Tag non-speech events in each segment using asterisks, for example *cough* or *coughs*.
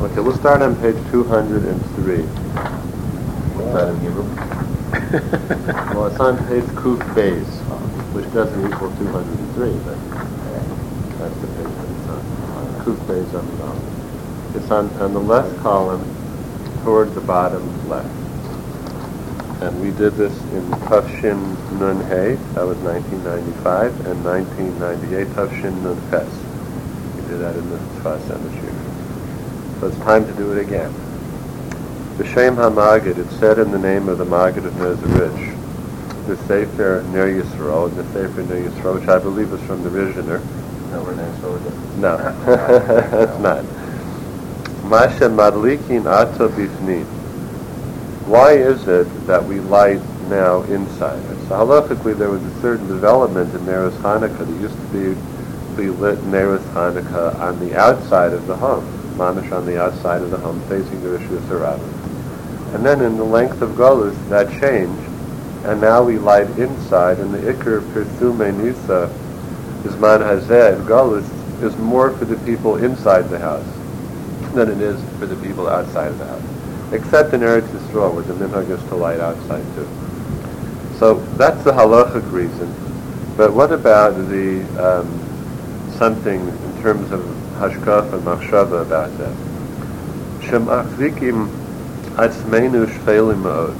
Okay, we'll start on page 203. What's *laughs* that in Hebrew? Well, it's on page Kuf Beis, which doesn't equal 203, but that's the page that it's on. Kuf Beis on the bottom. It's on, on the left column toward the bottom left. And we did this in Tufshin Nun He, that was 1995, and 1998 Tufshin Nun Ches. We did that in the Tfas and the Shir. So it's time to do it again. The Shem HaMagid, it's said in the name of the Magid of Mezerich, the Sefer Ner Yisrael, the Sefer Ner Yisrael, which I believe is from the Rizhiner. No, we're over No, *laughs* that's not. Masha Madlikin Ato Bifnim. Why is it that we light now inside? So halachically there was a certain development in Neros Hanukkah. There used to be be lit Neros Hanukkah on the outside of the home, on the outside of the home, facing the Rishus Harabim. And then in the length of Golus, that changed, and now we light inside, and the Iker Pirthume Nisa, Isman Hazeh, Golus, is more for the people inside the house than it is for the people outside of the house. Except in Eretz Yisrael, where the minhag is to light outside too. So that's the halachic reason. But what about the um, something in terms of hashkaf and machshava about that? Shemachzikim atzmeinu shfelim ma'od.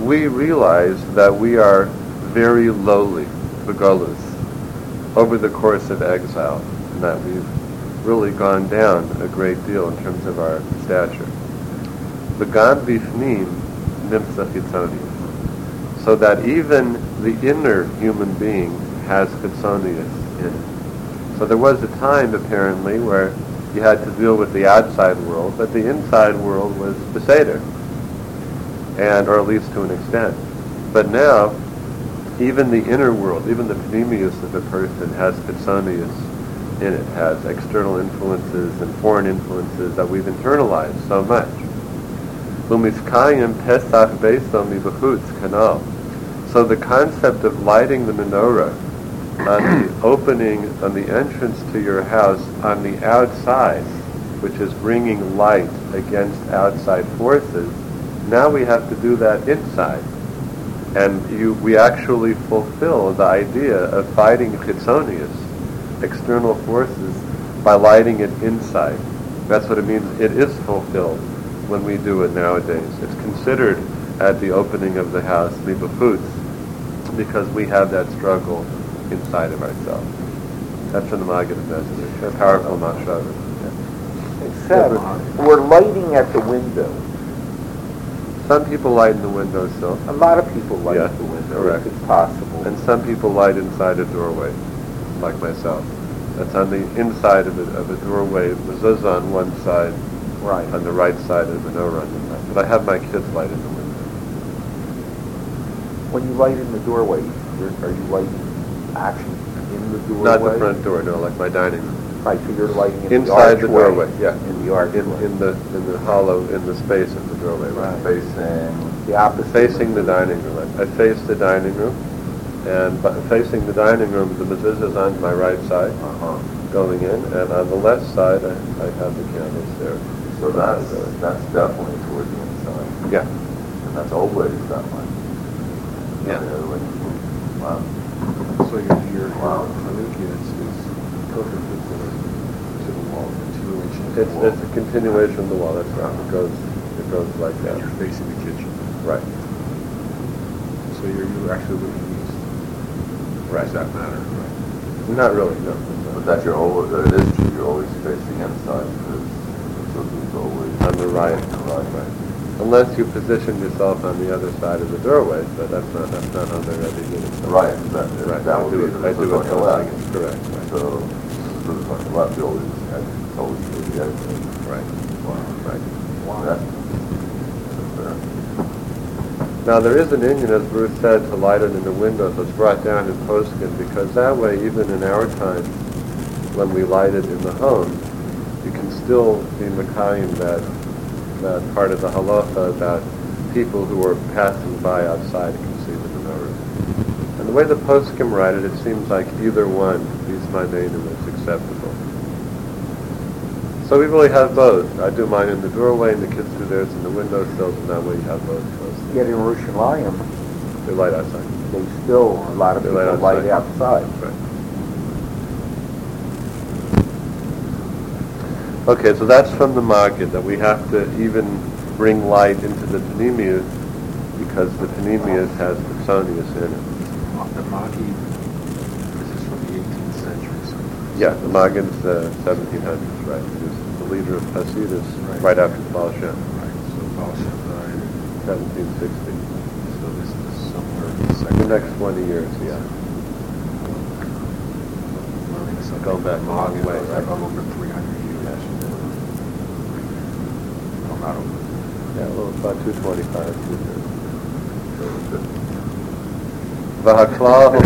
We realize that we are very lowly, begolus, over the course of exile, and that we've really gone down a great deal in terms of our stature. Began bifnim nimsa. So that even the inner human being has chitzonius in it. So there was a time, apparently, where you had to deal with the outside world, but the inside world was beseder, and or at least to an extent. But now, even the inner world, even the pneumius of a person has chitzonius in it, has external influences and foreign influences that we've internalized so much. Lumiskayim pesach mibachutz kanal. So the concept of lighting the menorah on the opening, on the entrance to your house on the outside, which is bringing light against outside forces, now we have to do that inside. And you, we actually fulfill the idea of fighting chitzonius, external forces, by lighting it inside. That's what it means. It is fulfilled when we do it nowadays. It's considered at the opening of the house, libafutz, because we have that struggle inside of ourselves. That's from the Maggid of Mezrich, a powerful mashava. Except we're lighting at the window. Some people light in the window still, A lot of people light Yeah, at the window correct. if it's possible. and some people light inside a doorway, like myself. That's on the inside of a, of a doorway, mezuzah on one side, right. on the right side, of the menorah on the left. But I have my kids light in the window. When you light in the doorway, are you lighting actually in the doorway? Not the front door, no, like my dining room. Right, so you're lighting in Inside the the doorway, yeah. In the archway. In, in the in the hollow, in the space of the doorway, right? Facing. the opposite. Facing the dining room. I, I face the dining room, and facing the dining room, the mezuzah is on my right side, Uh-huh. going in, and on the left side, I, I have the candles there. So that's, that's definitely toward the inside. Yeah. And that's always that way. Yeah. The other way. Wow. So your, your Wow. Hanukkah is, is perpendicular to the wall, continuation of the It's, wall. it's a continuation of the wall. That's right. It goes it goes like And that. you're facing the kitchen. Right. So you're, you're actually looking east. Right. Does that matter? Right. Not really. No. But that you're always, uh, it is true, you're always facing inside because the is always. On the right. On the right. Right. Unless you position yourself on the other side of the doorway, but that's not that's not how they're ready to do it. Right, that, Right. that I would do be it. the I do it your left. facing- Correct. Right. So, this is on the left, you always, it's always to the exit. Right. Wow. Right. That's, that's. Now there is an Indian, as Bruce said, to light it in the windows. It's brought down in Poskim because that way, even in our time, when we light it in the home, you can still be Makayim that that part of the halacha about people who are passing by outside can see the menorah. And the way the Poskim write it, it seems like either one, these my name is acceptable. So we really have both. I do mine in the doorway, and the kids do theirs in the window windowsills, and that way you have both. choices. Yet in Yerushalayim, They light outside. they still, a lot of They people light light outside. outside. Right. Okay, so that's from the Maggid, that we have to even bring light into the Panemius because the Panemius has Ksonius in it. The Maggid, this is from the 18th century, so. Yeah, the Maggid's uh, 1700s, right? He was the leader of Hasidus right, Right. after Baal Shem, Right, so Baal Shem died, 1760. so this is somewhere in the The next 20 years, yeah. Going back a long Magi way, right? over 300 years. No, not over. Yeah, well, about 225, 230. Vahaklal. *laughs*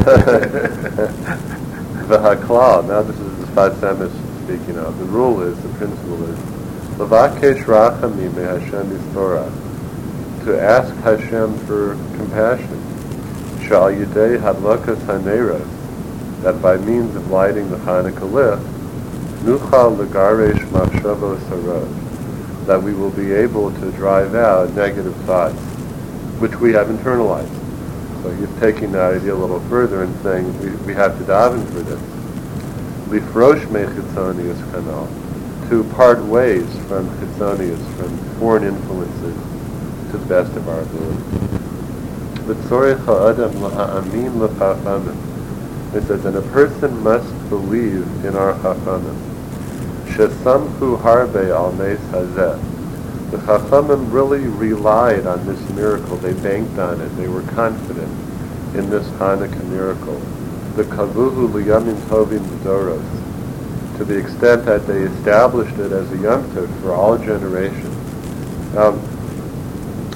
Vahaklal. Now this is the Sfas Emes speaking of. The rule is, the principle is, Lavakesh rachamim me Hashem. To ask Hashem for compassion. Shal yidei hadlakas haneros. That by means of lighting the Hanukkah lit, nuchal legaresh machshavos harod. That we will be able to drive out negative thoughts, which we have internalized. So he's taking that idea a little further and saying we, we have to daven for this. Lifrosh mechitzonius kanal, to part ways from chitzonius, from foreign influences, to the best of our ability. V'tzorech ha'adam la'amin. It says, and a person must believe in our chachamim. Shesamchu harbe al nes hazeh. The Chachamim really relied on this miracle. They banked on it. They were confident in this Hanukkah miracle. The kavuhu liyamin tovim b'doros. To the extent that they established it as a Yom for all generations. Um,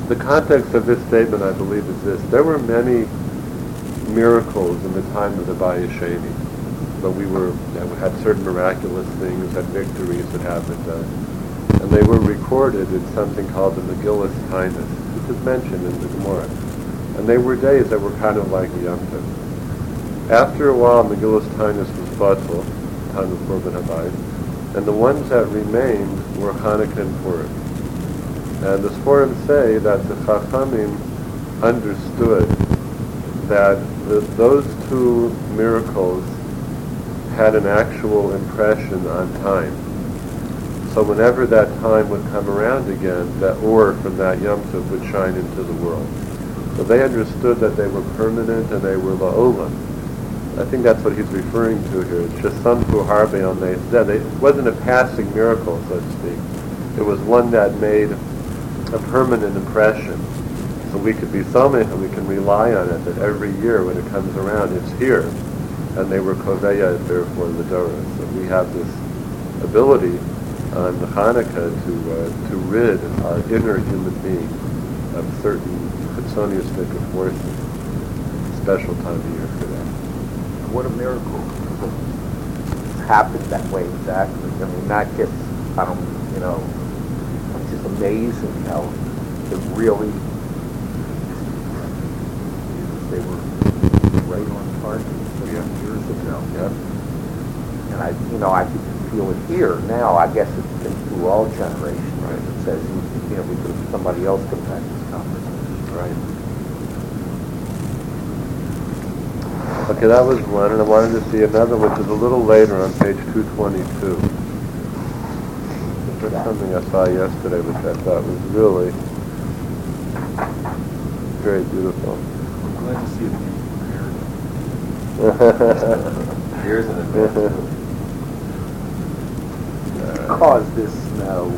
the context of this statement, I believe, is this. There were many miracles in the time of the Bayis Sheni. But we were, we had certain miraculous things, had victories that happened. Uh, and they were recorded in something called the Megillas Taanis, which is mentioned in the Gemara. And they were days that were kind of like Yom Tov. After a while, Megillas Taanis was Batul, time of Churban Habayit, and the ones that remained were Hanukkah and Purim. And the Sforim say that the Chachamim understood that the, those two miracles had an actual impression on time. So whenever that time would come around again, that or from that Yom Tov would shine into the world. So they understood that they were permanent and they were la'olam. I think that's what he's referring to here. It's just some harbe on they said. It wasn't a passing miracle, so to speak. It was one that made a permanent impression. So we could be somich and we can rely on it that every year when it comes around, it's here. And they were koveya, therefore the Dora. So we have this ability on the Hanukkah to uh, to rid our inner human being of certain chitzoniistic forces. Special time of year for that. What a miracle. Happened that way exactly. I mean, not just, I don't, you know, it's just amazing how it really, they were right on target some years ago. Yeah. And I, you know, I could feel it here now. I guess it's been through all generations. Right. It says, you know, we could, somebody else could have had this conversation. Right. Okay, that was one, and I wanted to see another, which is a little later on page 222. There's something I saw yesterday, which I thought was really very beautiful. I'm glad to see it being prepared. Years in advance. Cause this snow.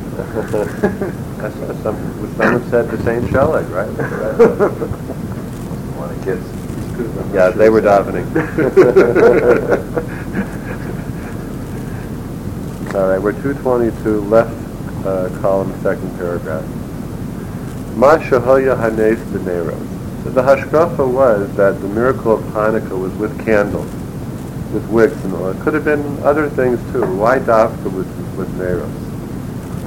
That's some, someone said to St. Shelag, right? One of the kids. Yeah, they were davening. *laughs* All right, we're 222, left uh, column, second paragraph. Ma shahoya hanes b'neros. So the hashkafa was that the miracle of Hanukkah was with candles, with wicks and all. It could have been other things too. Why dafka with, with neros?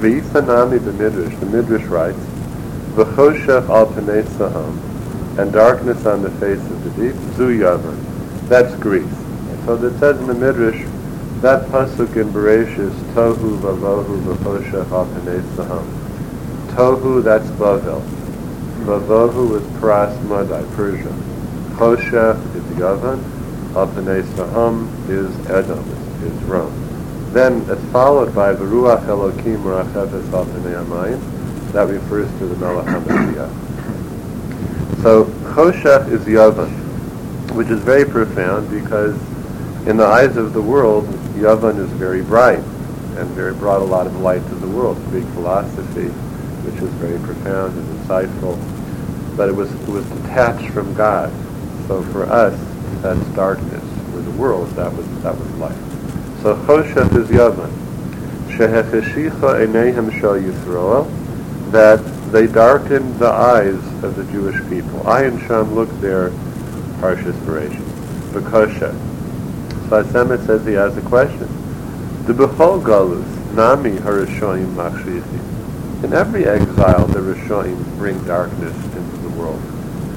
V'isanami b'midrash, the midrash The midrash writes, v'choshech al saham, and darkness on the face of the deep, zu yavan. That's Greece. So it says in the midrash That pasuk in Bereshis, Tohu vavohu v'chosha ha'panei saham. Tohu, that's Bavel. Vavohu is Paras Madai, Persia. Chosha is Yavan. Ha'panei saham is Edom, is, Rome. Then it's followed by the Ruach Elokim Racheves Ha'panei Amayim. That refers to the Melech. So Choshech is Yavan, which is very profound because in the eyes of the world, Yavan is very bright and very brought a lot of light to the world. Greek philosophy, which is very profound and insightful, but it was it was detached from God. So for us, that's darkness. For the world, that was that was light. So Choshech is Yavan. Shehecheshicha Einehem Shal Yisrael, that they darkened the eyes of the Jewish people. Ayin Sham looked there, Parshas Bereshit. Bekosha. So Asemet says he has a question. The Bechol Galus, Nami Harashoim Machshichi. In every exile, the Rishoim bring darkness world,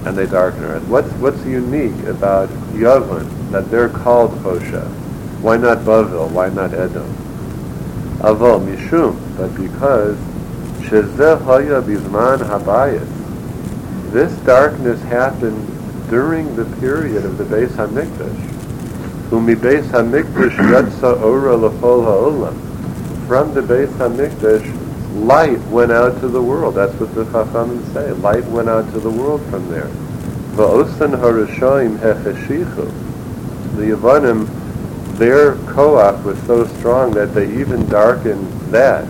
and they darken our eyes. What's, what's unique about Yavon, that they're called Hosha? Why not Bavel? Why not Edom? Aval Mishum, but because Shezeh Haya Bizman Habayis. This darkness happened during the period of the Beis Hamikdash. Umi Beis Hamikdash *coughs* Yatsa Ora L'chol Ha'olam. From the Beis Hamikdash, light went out to the world. That's what the Chachamim say. Light went out to the world from there. Va'osan Harashoim Hecheshichu. The Yavanim, their koach was so strong that they even darkened that.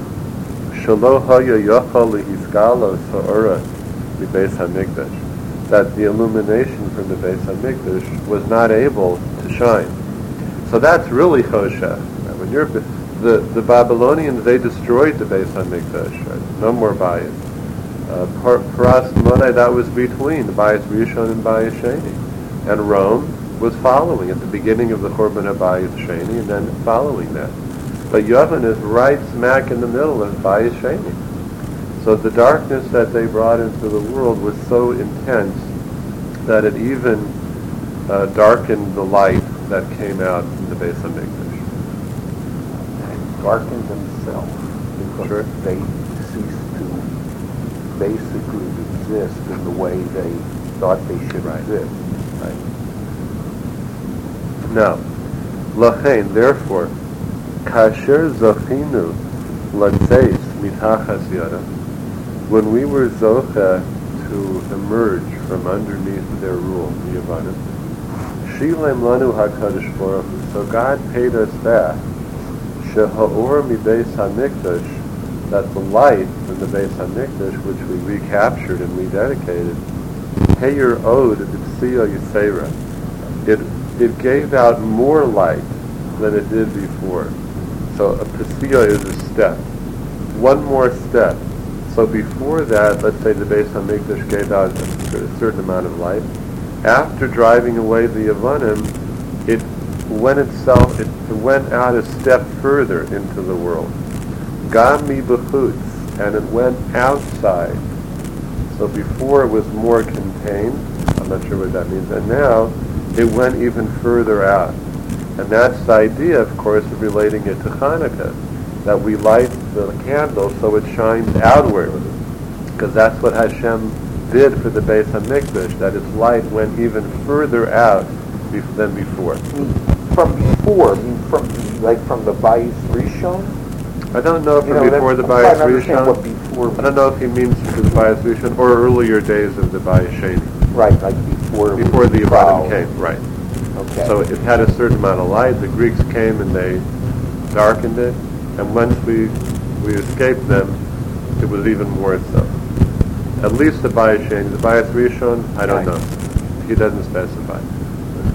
Shalo Haya Yachal Lehiskalo Sa'ora Beis Hamikdash. That the illumination from the Beis Hamikdash was not able to shine. So that's really Chosha. When you're the, the Babylonians, they destroyed the Beis Hamikdash. Right? No more bias. Uh, Paras Monai, that was between the Bayis Rishon and Bayis Sheni. And Rome was following at the beginning of the Churban Bayis Sheni and then following that. But Yavin is right smack in the middle of Bayis Sheni. So the darkness that they brought into the world was so intense that it even uh, darkened the light that came out in the Beis Hamikdash. And darkened themselves because Sure. they ceased to basically exist in the way they thought they should Right. exist. Right. Now, Lachain, therefore, kasher zachinu latzeis mitachas yada, when we were zocha to emerge from underneath their rule, the Yavanim, shilem lanu hakadosh baruch. So God paid us back. Sheha'or mi hamikdash, that the light from the Beis Hamikdash, which we recaptured and rededicated, Heyer Od B'Tzio Yisera. It it gave out more light than it did before. So a Psiya is a step. One more step. So before that, let's say the Beis Hamikdash gave out a, a certain amount of light. After driving away the Yavanim, it went itself, it went out a step further into the world. Gami b'chutz, and it went outside. So before it was more contained, I'm not sure what that means, and now it went even further out. And that's the idea, of course, of relating it to Hanukkah, that we light the candle so it shines outward, because that's what Hashem did for the Beis Hamikdash, that its light went even further out than before. From before, from like from the Bayis Rishon. I don't know if You from know, before the Bayis what Rishon. I don't know if he means the Bayis Rishon or earlier days of the Bayis Sheni, Right, like before. before the Yavanim came, right. Okay. So it had a certain amount of light. The Greeks came and they darkened it, and once we we escaped them, it was even more so. At least the Bayis Sheni, the Bayis Rishon, I don't Right. know. He doesn't specify.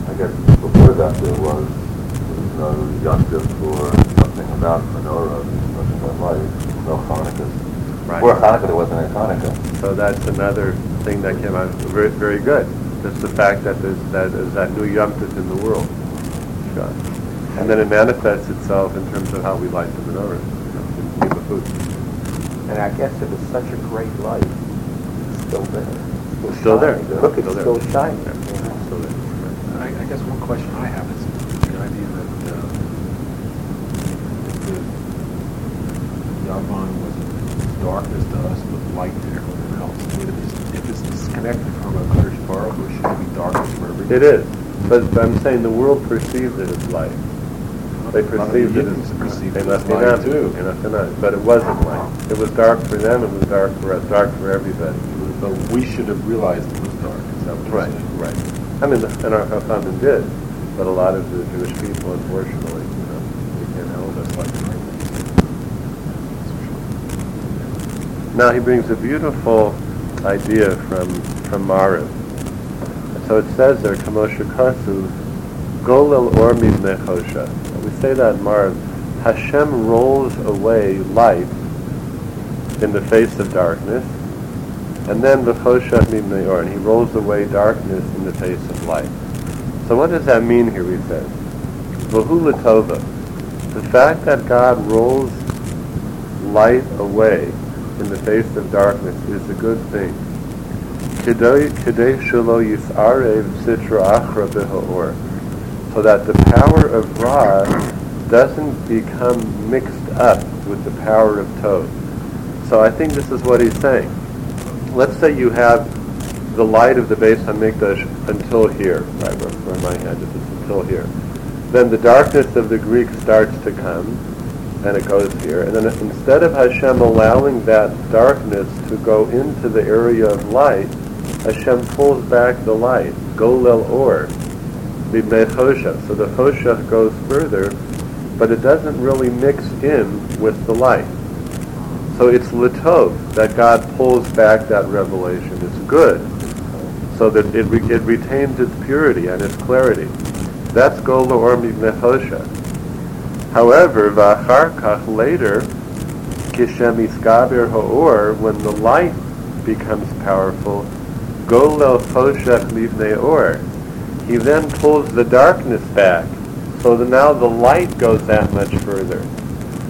I guess before that there was, there was no yontif or something about menorah, nothing about light, no Hanukkah. Right. Before Hanukkah there wasn't any Hanukkah. So that's another thing that came out very, very good. Just the fact that there's that, there's that new Yom Tov in the world. Sure. And then it manifests itself in terms of how we light the menorah, you know, in Yom Kippur. And I guess it was such a great light. It's still there. It's still there. shining. Look, it's Still still shining. Yeah, you know. still there. I, I guess one question I have is the idea that uh, Yavan was darkness to us, but light to everyone else. I mean, if it's, if it's disconnected from a Kurdish Baruch, it should be darkness for everyone. It is. But I'm saying the world perceives it as light. They perceived it as perceived they must as light not too. They must not. But it wasn't light. It was dark for them. It was dark for us. Dark for everybody. But we should have realized it was dark. Is that what you're Right. Right. I mean, and our Chachamim did, but a lot of the Jewish people, unfortunately, you know, help us like Now he brings a beautiful idea from from Mariv. So it says there, Kamosha Kasu, Golel Ormi Nechosha. We say that in Mariv. Hashem rolls away light in the face of darkness, and then V'chosha Mimnei Or, and he rolls away darkness in the face of light. So what does that mean here, he says? V'hu Latova. The fact that God rolls light away in the face of darkness is a good thing. So that the power of Ra doesn't become mixed up with the power of Tov. So I think this is what he's saying. Let's say you have the light of the Beis Hamikdash until here, right where, where my hand is, until here. Then the darkness of the Greek starts to come, and it goes here. And then instead of Hashem allowing that darkness to go into the area of light, Hashem pulls back the light. Golel or, chosha. So the chosha goes further, but it doesn't really mix in with the light. So it's litov that God pulls back that revelation. It's good, so that it, re- it retains its purity and its clarity. That's gola or nechosha. However, v'achar kach later, kishem iskaber ha'or, when the light becomes powerful, golel choshech livnei or, he then pulls the darkness back, so that now the light goes that much further.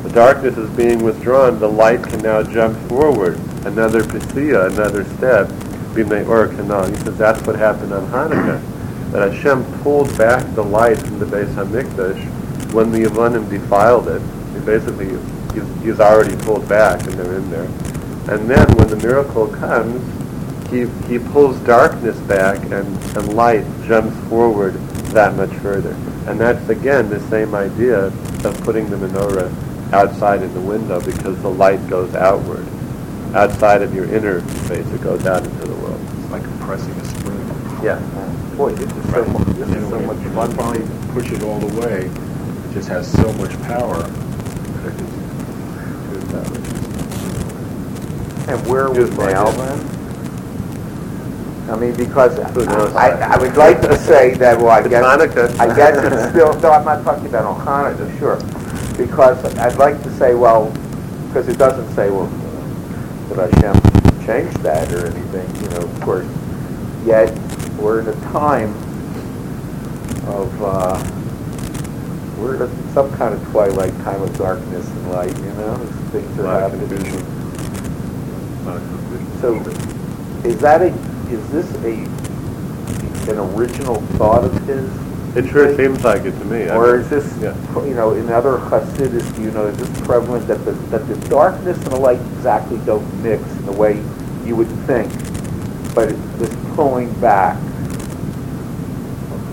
The darkness is being withdrawn, the light can now jump forward, another pisia, another step, b'nei or. He says that's what happened on Hanukkah, that Hashem pulled back the light from the Beis Hamikdash when the Yavanim defiled it. He basically, he's, he's already pulled back and they're in there. And then when the miracle comes, he, he pulls darkness back and, and light jumps forward that much further. And that's again the same idea of putting the menorah outside in the window because the light goes outward. Outside of your inner space, it goes out into the world. It's like compressing a spring. Yeah. Boy, this is so much, this is so And much if you fun. finally push it all the way, it just has so much power that it just goes that way. And where are we now idea. then? I mean, because Who knows? I, I would like to say that, well, I guess, I guess it's still, no, I'm not talking about on Hanukkah, sure. Because I'd like to say, well, because it doesn't say, well, that Hashem changed that or anything, you know, of course. Yet, we're in a time of, uh, we're in some kind of twilight time of darkness and light, you know, things are happening. confusion. A lot of confusion. So, is that a, is this a, an original thought of his? It sure seems like it to me. I Or mean, is this, yeah. you know, in other Hasidus, you know, is this prevalent that the, that the darkness and the light exactly don't mix in the way you would think, but it's this pulling back?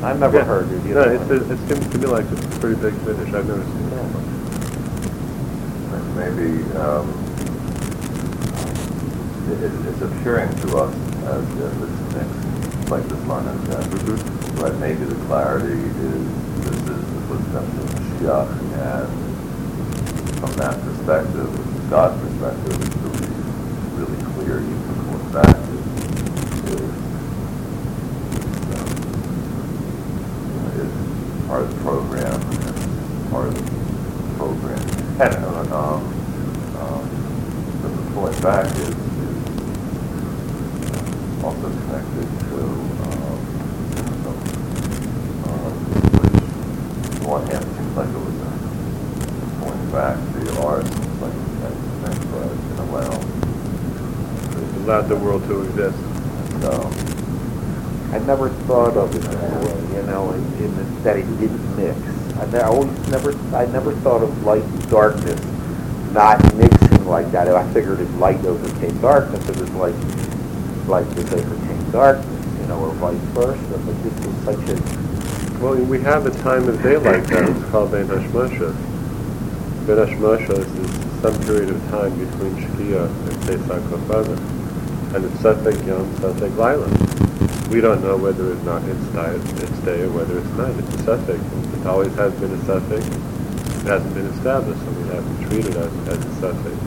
I've never Yeah. heard it, you No, know. it's, it, it seems to me like it's a pretty big finish. I've never seen it. maybe um, it, it- it's appearing to us as if it's mixed, like this line has said. But maybe the clarity is this is the footsteps of Mashiach, and from that perspective, God's perspective, it's really, really clear. You can look back. You know, is part of the program and part of the program. And uh, um, um, but the pulling back is, is also connected to um, cynicism, um, which on one hand seems like it was a pulling back the art, seems like it was meant for it allow. It allowed the world to exist. So, I never thought of it that way, you know, in, in the, that it didn't mix. I, I always never, I never thought of light and darkness not mixing like that. I figured if light overcame darkness. It was like light was overcame darkness, you know, or vice versa. But this is such a Well, we have a time of daylight that. It's called Ben Hashmoshes. Ben Hashmoshes is some period of time between Shkia and Pesach Kofanim. And it's Sefek Yom, Sefek Laila. We don't know whether it's not it's day, it's day or whether it's night. It's a Sefek. It always has been a Sefek. It hasn't been established, so we have to treat it as, a Sefek.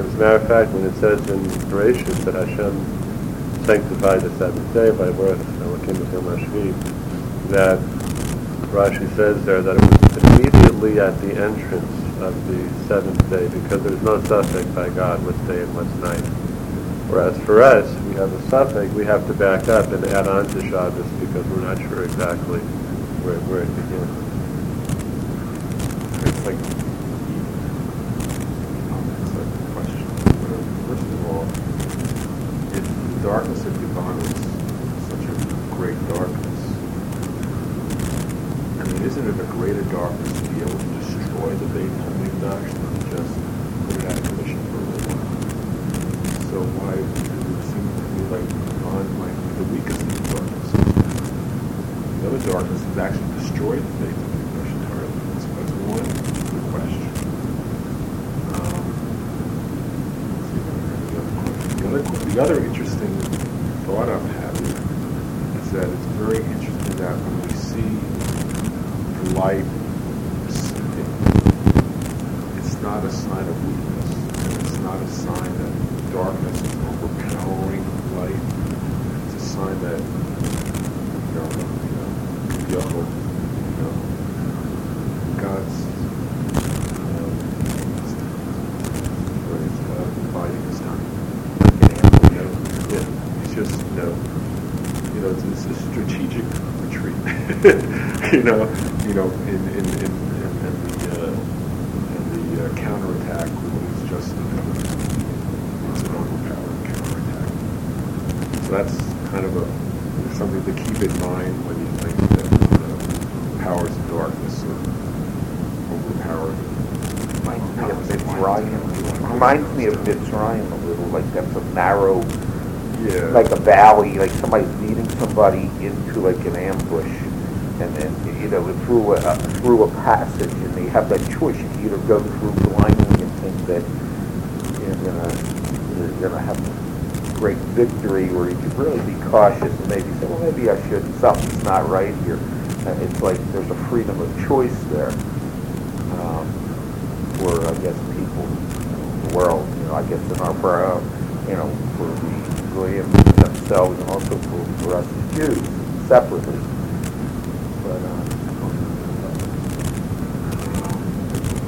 As a matter of fact, when it says in Bereshit that Hashem sanctified the seventh day by Hashvi, that Rashi says there that it was immediately at the entrance of the seventh day because there's no suffix by God what's day and what's night. Whereas for us, we have a suffix, we have to back up and add on to Shabbos because we're not sure exactly where, where it begins. It's like, question. First of all, if the darkness of Yavon is such a great darkness, I mean, isn't it a greater darkness to be able to destroy the Beit HaMikdash than just put it out of commission for a little while? So why it seem to me like might be the weakest of the? The other darkness has actually destroyed the Beit HaMikdash entirely. That's, one question. Um, the other question. The other, the other interesting thought I'm having is that it's very interesting that when we see the light receding, it's not a sign of weakness, and it's not a sign that darkness is overpowering light. It's a sign that you know, you know, Yaakov, you know, God's um, what is uh, biding his time. You know, yeah, it's just you know, you know, it's, it's a strategic retreat. You know, you know, in in in, in, the uh, the uh, counterattack was just you know, it's an overpowered counterattack. So that's kind of a something to keep in mind when you think that the powers of darkness are overpowered. reminds me of Mitzrayim. Reminds me of Mitzrayim a little, like that's a narrow, Yeah. like a valley, like somebody's leading somebody into like an ambush, and then you know through a through a passage, and they have that choice. You can either go through blindly and think that you're gonna you're gonna have a great victory, or you could really be cautious and maybe say, well, maybe I should. Something's not right here. And it's like there's a freedom of choice there um, for I guess people, the world. You know, I guess in our our, you know for the Goyim themselves and also for, for us Jews separately. But uh,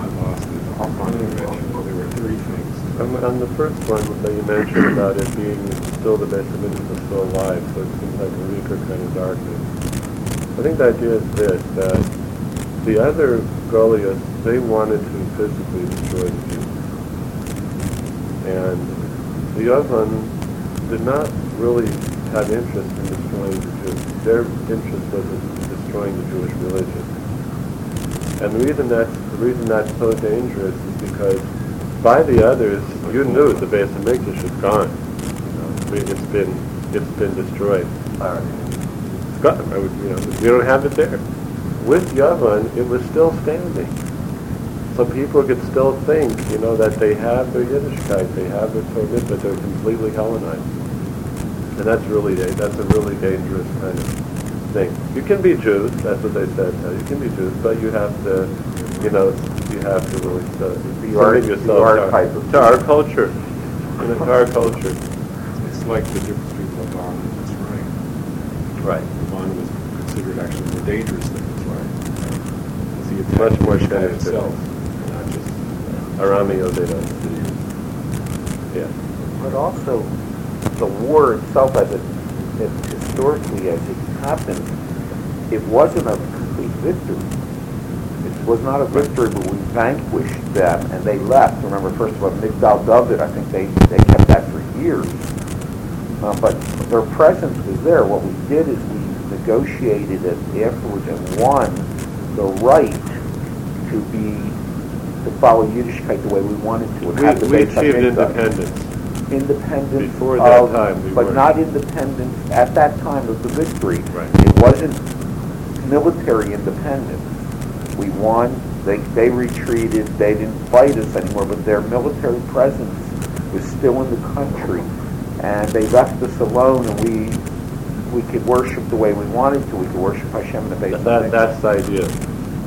I lost it. I'll find it eventually. Well, there were three things. On, the first one that you mentioned about it being still the of it is still alive, so it seems like a weaker kind of darkness. I think the idea is this, that the other Goliaths, they wanted to physically destroy the Jews. And the Yavon did not really have interest in destroying the Jews. Their interest was in destroying the Jewish religion. And the reason that's the reason that's so dangerous is because by the others, you knew the base of Mikdash is gone. I mean, it's been it's been destroyed. It's gone. I would, you know, you don't have it there. With Yavon, it was still standing. So people could still think, you know, that they have their Yiddishkeit, they have their Torah, but they're completely Hellenized. And that's really that's a really dangerous kind of thing. You can be Jews, that's what they said. uh, You can be Jews, but you have to, you know, you have to really uh, The art- submit the yourself to our- archetype of- to our culture, you know, to our culture. It's like the difference between Laban and Mitzrayim. Right. Laban was considered actually more dangerous than Mitzrayim. Because he Much more Mitzrayim by dangerous. itself, and not just Arami Odeda. Yeah. but also the war itself, as it, it historically as it happened, it wasn't a complete victory. It was not a victory, but we vanquished them and they left. Remember, first of all, Migdal David, I think they, they kept that for years. Uh, but their presence was there. What we did is we negotiated it afterwards and won the right to be to follow Yiddishkeit the way we wanted to. We, we achieved independence. Independence Before that of- time, we But weren't. not independence at that time of the victory. Right. It wasn't military independence. We won, they, they retreated, they didn't fight us anymore, but their military presence was still in the country. And they left us alone and we, we could worship the way we wanted to. We could worship Hashem in the Beis That, that's the idea.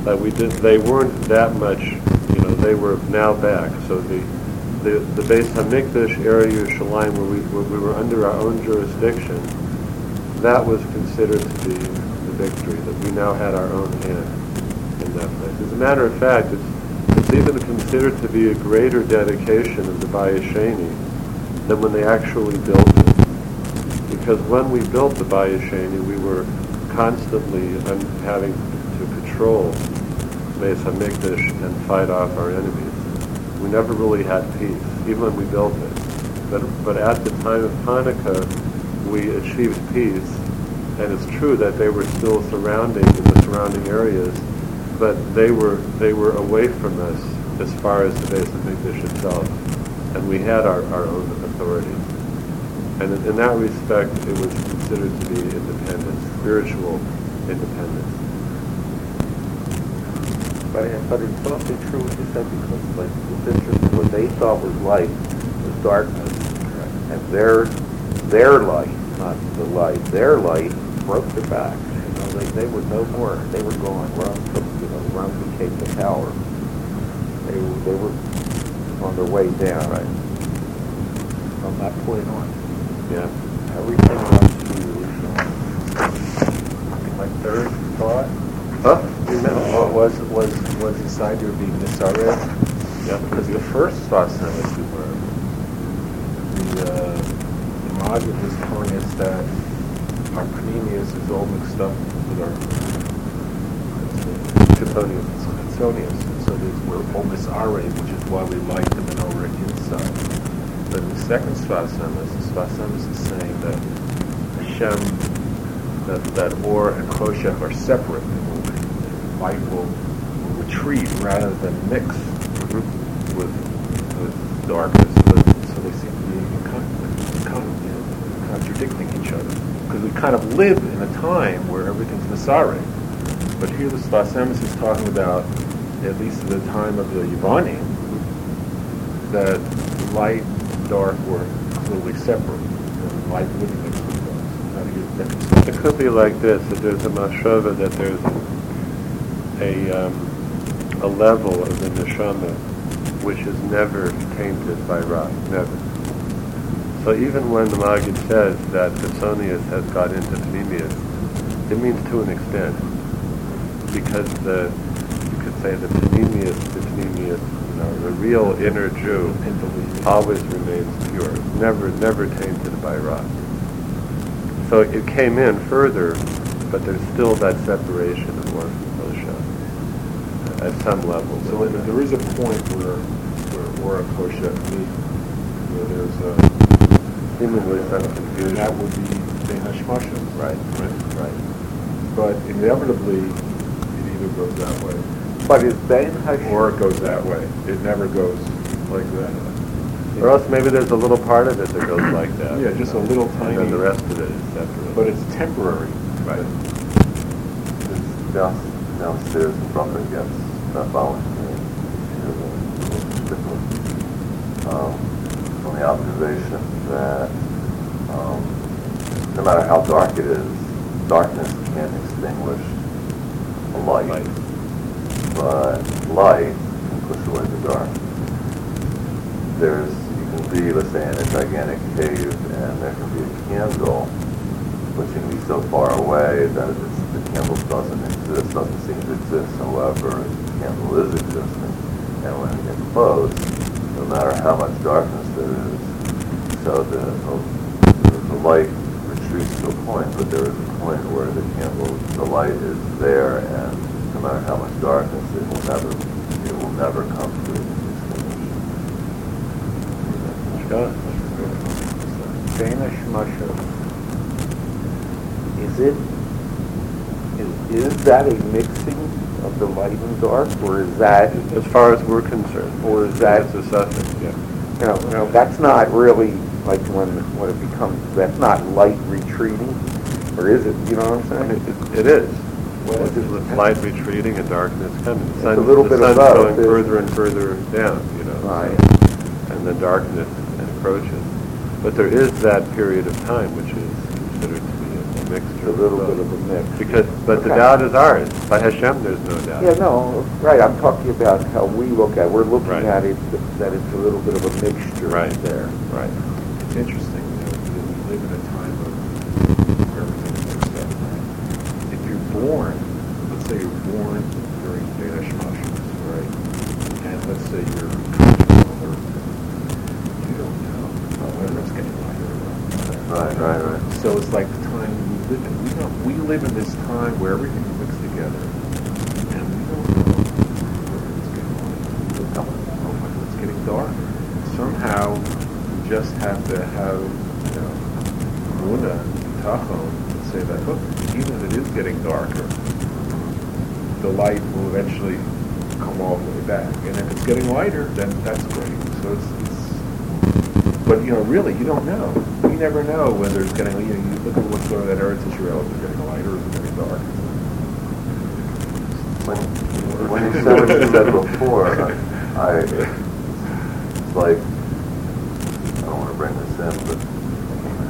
That we did, they weren't that much, you know, they were now back. So the, the, the Beis Hamikdash area, Yerushalayim, where we, where we were under our own jurisdiction, that was considered to be the victory, that we now had our own hand that place. As a matter of fact, it's, it's even considered to be a greater dedication of the Bayis Sheni than when they actually built it. Because when we built the Bayis Sheni, we were constantly having to patrol Beis Hamikdash and fight off our enemies. We never really had peace, even when we built it. But, but at the time of Hanukkah, we achieved peace, and it's true that they were still surrounding in the surrounding areas, but they were they were away from us as far as the Beis Hamikdash itself, and we had our, our own authority. And in, in that respect, it was considered to be independence, spiritual independence. But, but it's also true what you said because like it's interesting. What they thought was light was darkness, and their their light, not the light, their light broke their backs. You know, they they were no more. They were gone. Took, you know, Rome became the power. They were they were on their way down. Right. From that point on, Yeah. everything went to Jerusalem. My third thought Huh? You meant uh, was was was inside your being Nisaret. Yeah. Because the first Svasan is we were the uh, the Maggid was telling us that our Panemius is all mixed up with our Chitzonius. Smithsonians, so that we're all Misare, which is why we like the menorah inside. But the second Sfas Emes, the Sfas Emes is saying that Hashem, that, that Or and Choshech are separate. and Light will, retreat rather than mix with, with darkness. But, so they seem to be in conflict, in con- you know, contradicting each other. Because we kind of live in a time where everything's Masare. But here the Sfas Emes is talking about, at least at the time of the Yavanim, that light and dark were clearly separate. And light wouldn't mix with reconcile? It could be like this, that there's a mashava, that there's a, um, a level of the neshama which is never tainted by rot, never. So even when the Maggid says that Bessonius has got into Panemius, it means to an extent. Because the, you could say the Panemius, the Panemius, you know, the real inner Jew always remains pure, never, never tainted by rot. So it came in further, but there's still that separation of Or from Moshe at some level. So there- there is a point where, where and Choshech meet, where there's a, seemingly some and confusion. that would be Hashmashim. Right, Right? right. But inevitably, goes that way, But is Ben or it goes that way. It never goes like that. Or else maybe there's a little part of it that goes like that. Yeah, just a little tiny. And the rest of it is separate. But it's temporary. Right. It's down, downstairs and brother gets that volunteering um, from the observation that um, no matter how dark it is, darkness can't extinguish light, Light. but light can push away the dark. There's, you can be, let's say, in a gigantic cave, and there can be a candle which can be so far away that the candle doesn't exist, doesn't seem to exist. However, the candle is existing. And when it gets close, no matter how much darkness there is, so the, the, the light retreats to a point, but there is point where the candle, the light is there, and no matter how much darkness, it will never, it will never come to extinction. Scott? Danish mushroom, is it, is is that a mixing of the light and dark, or is that, As far as we're concerned. Or is that- It's assessing, yeah. you know, you know, that's not really like when, when it becomes, that's not light retreating, or is it, you know what I I'm saying? it- it is. Well, It's just with light retreating and darkness coming. The It's sun- a little bit The of sun's both, going further and further down, you know. Right. And the darkness encroaches. But there is that period of time which is considered to be a It's mixture. a little both. bit of a mix. Because, but the doubt is ours. By Hashem, there's no doubt. Yeah, no, right, I'm talking about how we look at, it. we're looking Right. at it, that it's a little bit of a mixture Right. there. Right. It's interesting, you know, because we live in a time of where everything is mixed up, right? If you're born, let's say you're born during Bein Hashmashos, right? And let's say you're or you don't know oh, whether it's getting lighter. Right, right, right. So it's like the time we live in. We don't, we live in this time where everything mixed together, and we don't know whether it's getting lighter. Oh, we don't know it's getting darker. Somehow, we just have to have, you know, Muna, Tachon, and say that, look, even if it is getting darker, the light will eventually come all the way back. And if it's getting lighter, then that's great. So it's, it's but you know, really, you don't know. You never know whether it's getting. You, know, you look at what's going on at Eretz Israel. Is it getting lighter or is it getting dark? When, when you said what you said before, I, it's like, I don't want to bring this in, but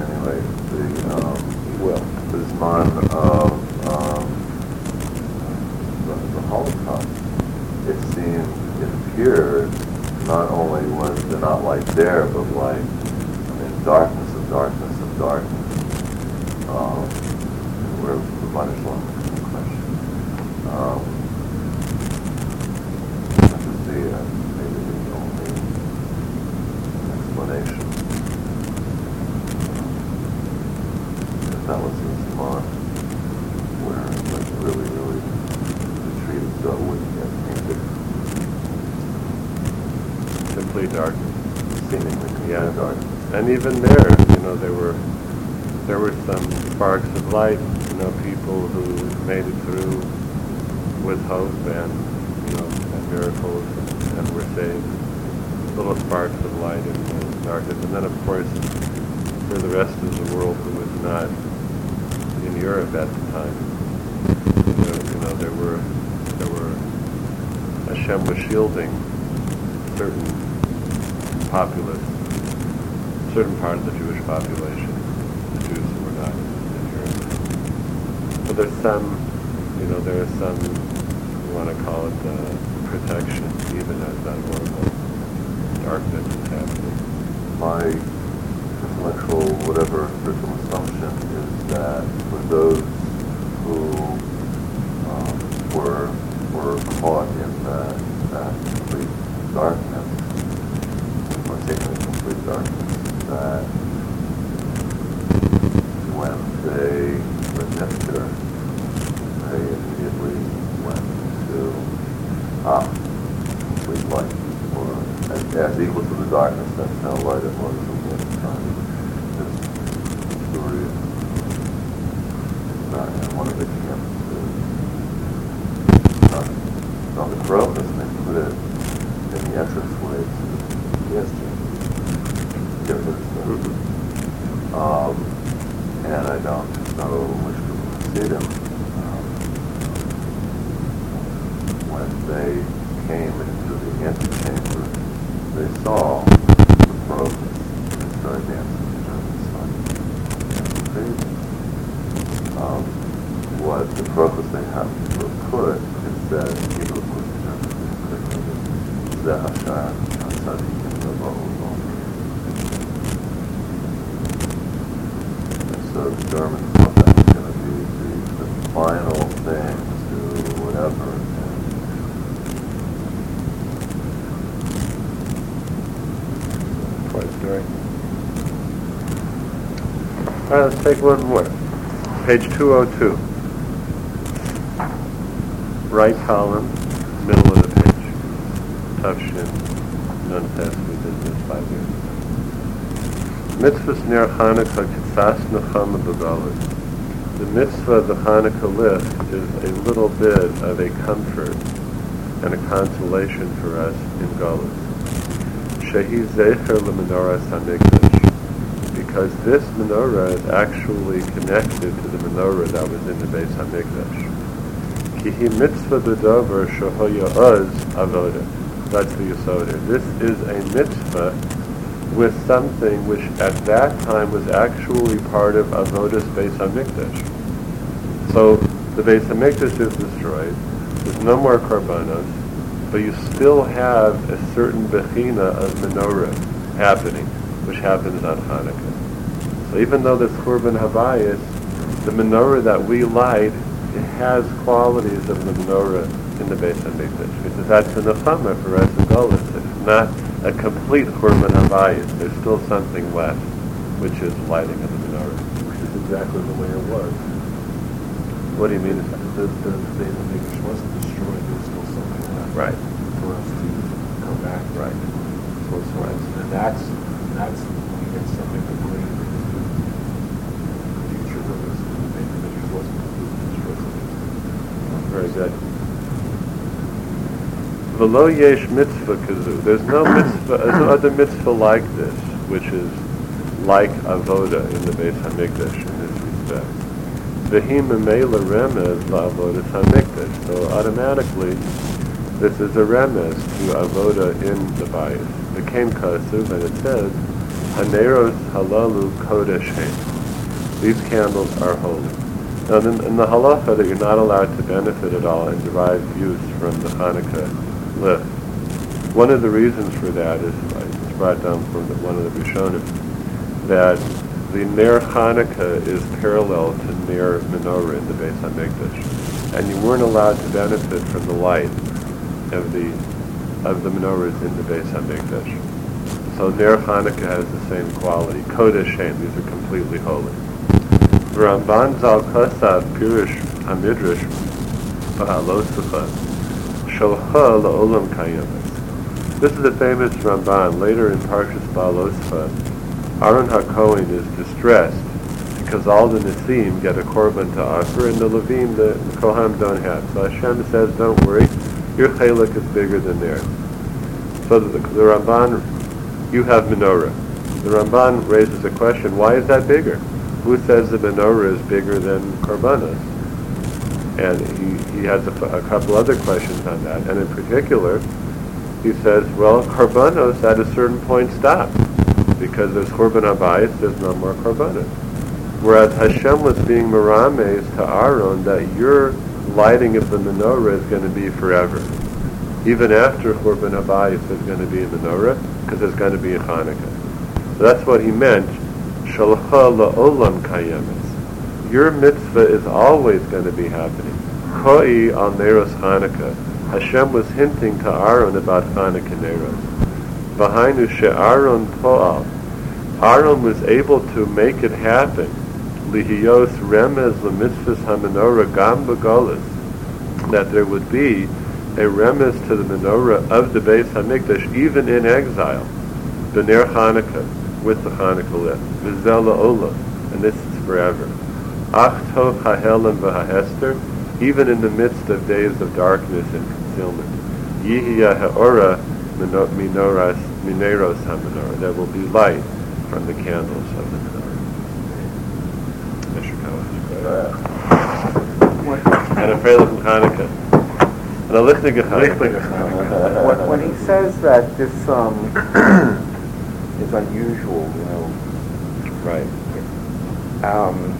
anyway, the, um, Will. the Zman of, um, the, the Holocaust, it seemed, it appeared, not only was there not light there, but light, I mean, darkness of darkness of darkness. Um, where the is long, question. Um, that was the, uh, maybe the only explanation. Because that was the Zman where it was really, really retreated so it wouldn't get painted, Complete darkness. seemingly complete Yeah. dark. And even there, you know, there were there were some sparks of light. You know, people who made it through with hope and you know and miracles and, and were saved. Little sparks of light in the darkness, and then of course for the rest of the world who was not in Europe at the time, there, you know, there were there were Hashem was shielding certain populace, certain part of the Jewish population, the Jews who were not in Europe. So there's some, you know, there is some, you want to call it uh, protection, even as that horrible darkness is happening. my intellectual whatever spiritual assumption is that for those who um, were were caught in that, that complete darkness, or taken in complete darkness, that they were nectar, they immediately went to ah, complete light, or as, as equal to the darkness, that's how light it was at the end of time. This story is not in one of the camps. uh, On the Krokus, and they put it in the entranceway to the gas chamber. Give it a um, and I don't know which people see them. Um, when they came into the antechamber, they saw the Krokus and started dancing in German sun. Crazy. Um, what the Krokus they have to put is that Hebrew was German. Zehashar, Tzadikim, Rabbahu, and so the Germans thought that was going to be the, the final thing to whatever. Quite a story. Right, let's take one more. Page 202. Right column, middle of the page. Tough shin. None test. We did this five years ago. Mitzvahs ner Chanukah kitzas nechama begalit. the mitzvah the Hanukkah licht is a little bit of a comfort and a consolation for us in Galus. Shehi Zecher leMenorah Hamikdash, because this menorah is actually connected to the menorah that was in the Beis Hamikdash. Kihi mitzvah b'davar shehoya oz avoda. That's the Yisod This is a mitzvah with something which at that time was actually part of Avoda's Beis Hamikdash. So the Beis Hamikdash is destroyed. There's no more karbanos, but you still have a certain bechina of menorah happening, which happens on Hanukkah. So even though there's Churban Habayis, the menorah that we light, it has qualities of the menorah in the Beis Hamikdash. Because that's the nechama for us in Golis. It's not a complete Churban Habayis. There's still something left, which is lighting of the menorah. Which is exactly the way it was. What do you mean? The, the, the Beit HaMikdash wasn't destroyed, there was still something left. Right. For us to come back. Right. So, so, and that's, that's when we get something completely different. The future of this, the Beit HaMikdash wasn't completely destroyed. Very good. V'lo yesh mitzvah kazu. There's no mitzvah, there's no other mitzvah like this, which is like avoda in the Beis Hamikdash in this respect. V'him memela remez la'avodas Hamikdash. So automatically, this is a remez to avoda in the bayis. The came kasuv, and it says, Haneros halalu kodesh. These candles are holy. Now, in, in the halacha that you're not allowed to benefit at all and derive use from the Hanukkah licht. One of the reasons for that is, it's brought down from the, one of the Rishonim, that the Ner Hanukkah is parallel to Ner Menorah in the Beis HaMikdash. And you weren't allowed to benefit from the light of the of the menorahs in the Beis HaMikdash. So Ner Hanukkah has the same quality. Kodesh Shem, these are completely holy. Ramban Zal la'olam. This is a famous Ramban. Later in Parshas Behaaloscha, Aaron HaKohen is distressed because all the Nesiim get a korban to offer and the Levim, the, the Kohanim don't have. So Hashem says, don't worry, your chalik is bigger than theirs. So the, the Ramban, you have menorah. The Ramban raises a question, why is that bigger? Who says the menorah is bigger than korbanos? And he, he has a, a, couple other questions on that. And in particular, he says, well, Karbanos at a certain point stop. Because there's Churban Habayis, there's no more Karbanos. Whereas Hashem was being Merames to Aaron that your lighting of the menorah is going to be forever. Even after Churban Habayis, there's going to be a menorah, because there's going to be a Hanukkah. So that's what he meant. Shalcha la'olam kayemes your mitzvah is always going to be happening. Koi al Neros Hanukkah. Hashem was hinting to Aaron about Hanukkah Neros. Behind Aaron Po'al. Aaron was able to make it happen. Lihiyos remez lemitzvahs hamenorah gam begolis. That there would be a remez to the menorah of the Beis Hamikdash even in exile. The Ner Hanukkah with the Hanukkah lit. Vizela Olam. And this is forever. Achto hahelim v'hahester, even in the midst of days of darkness and concealment. Yihya ha'ora mineros hamenorah. There will be light from the candles of the menorah. And a a Lichtige Hanukkah. When, when he says that this um, is unusual, you know, Right. um,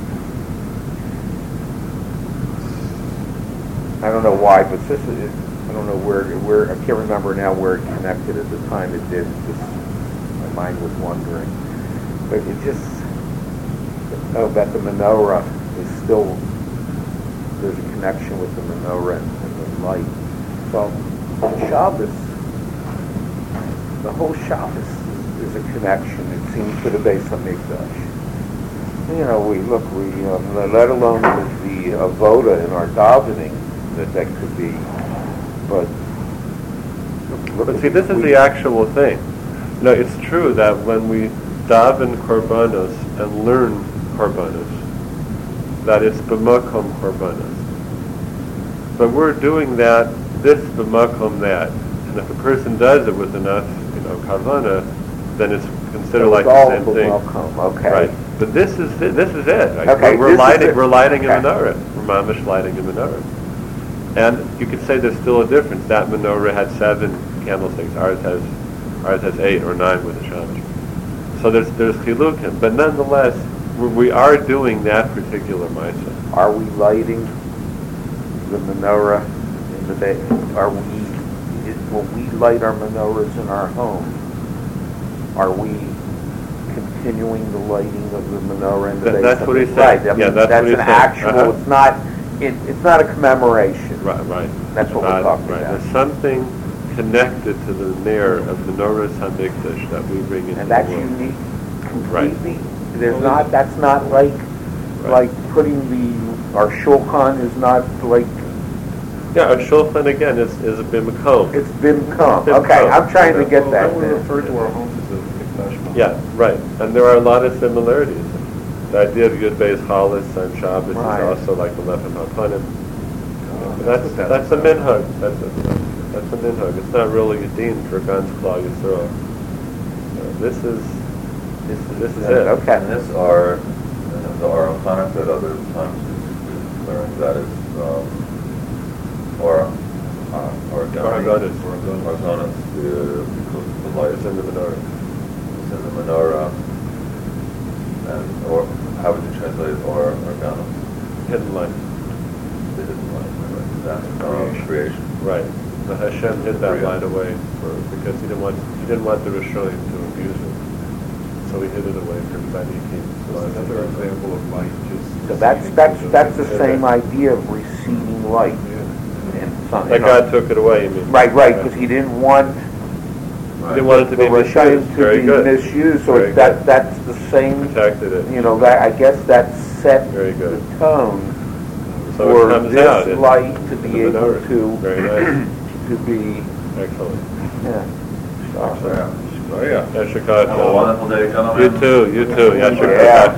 I don't know why, but this is, I don't know where, where, I can't remember now where it connected at the time it did. Just, my mind was wandering. But it just, oh, that the menorah is still, there's a connection with the menorah and, and the light. So, Shabbos, the whole Shabbos is, is a connection, it seems, to the Beis HaMikdash you know, we look, we, um, let alone the avoda in our davening, that that could be, but. But see, this is the actual thing. No, it's true that when we daven korbanos and learn korbanos, that it's b'makom korbanos. But we're doing that, this b'makom that. And if a person does it with enough, you know, kavana, then it's considered like the same thing. welcome, okay. Right. But this is, it- this is it. Like, Okay, We're lighting, we're lighting a menorah. We're mamish lighting a menorah. And you could say there's still a difference. That menorah had seven candlesticks. Ours has, ours has eight or nine with a shamash. So there's, there's chilukim. But nonetheless, we- we are doing that particular ma'aseh. Are we lighting the menorah in the day? Are we, is- when we light our menorahs in our home, are we continuing the lighting of the menorah in the That- day? that's what he said. Right, I Yeah, mean, that's what he an said. actual, Uh-huh. it's not, it, it's not a commemoration. Right, right. That's what we're talking right. about. There's something connected to the nair of menorahs hamikdash that we bring into And the that's world. unique Right. completely? There's not, that's not like, Right. like putting the, our shulchan is not like, Yeah, our shulchan again is, is a bimkom. it's bimkom. Bimkom. Okay, I'm trying to get Well, that. I would then. refer to our homes Yeah, right. And there are a lot of similarities. The idea of Yud Beis Chalas on Shabbos Right. is also like the Lechem HaPanim. Uh, That's, what that's a minhag. That's a, that's a minhag. It's not really a din for Gans Klal Yisrael. Uh, This is, this, this is it. Okay. And this are, the Aron Hanukkah at other times we learned that is, um, or, uh, Ohr Haganuz. organic. Ohr Haganuz, the, because the light It's in the menorah. is in the menorah. And, or, how would you translate it, or organos? Hidden light. The hidden light, right, that's, um, creation. Right. The Hashem hid that light away for, because he didn't want, he didn't want the Reshaim to abuse it. So he hid it away for Tzadikim. So another example of light just. So that's, that's, that's the Yeah. same idea of receiving light Yeah. and some, That God took it away, you mean? Right, right, because he didn't want He didn't it to the be Reshaim misused. to Very be good. misused, so Very that, good. that's the same, Protected it. you know, that, I guess that set Very the good. tone So it for comes out. this in- light to in be the able menorah. to, Very nice. *clears throat* to be, Excellent. yeah. So, yeah. Oh, yeah. Yashikar. Have a wonderful day, gentlemen. You too, you too. Yashikar. Yeah.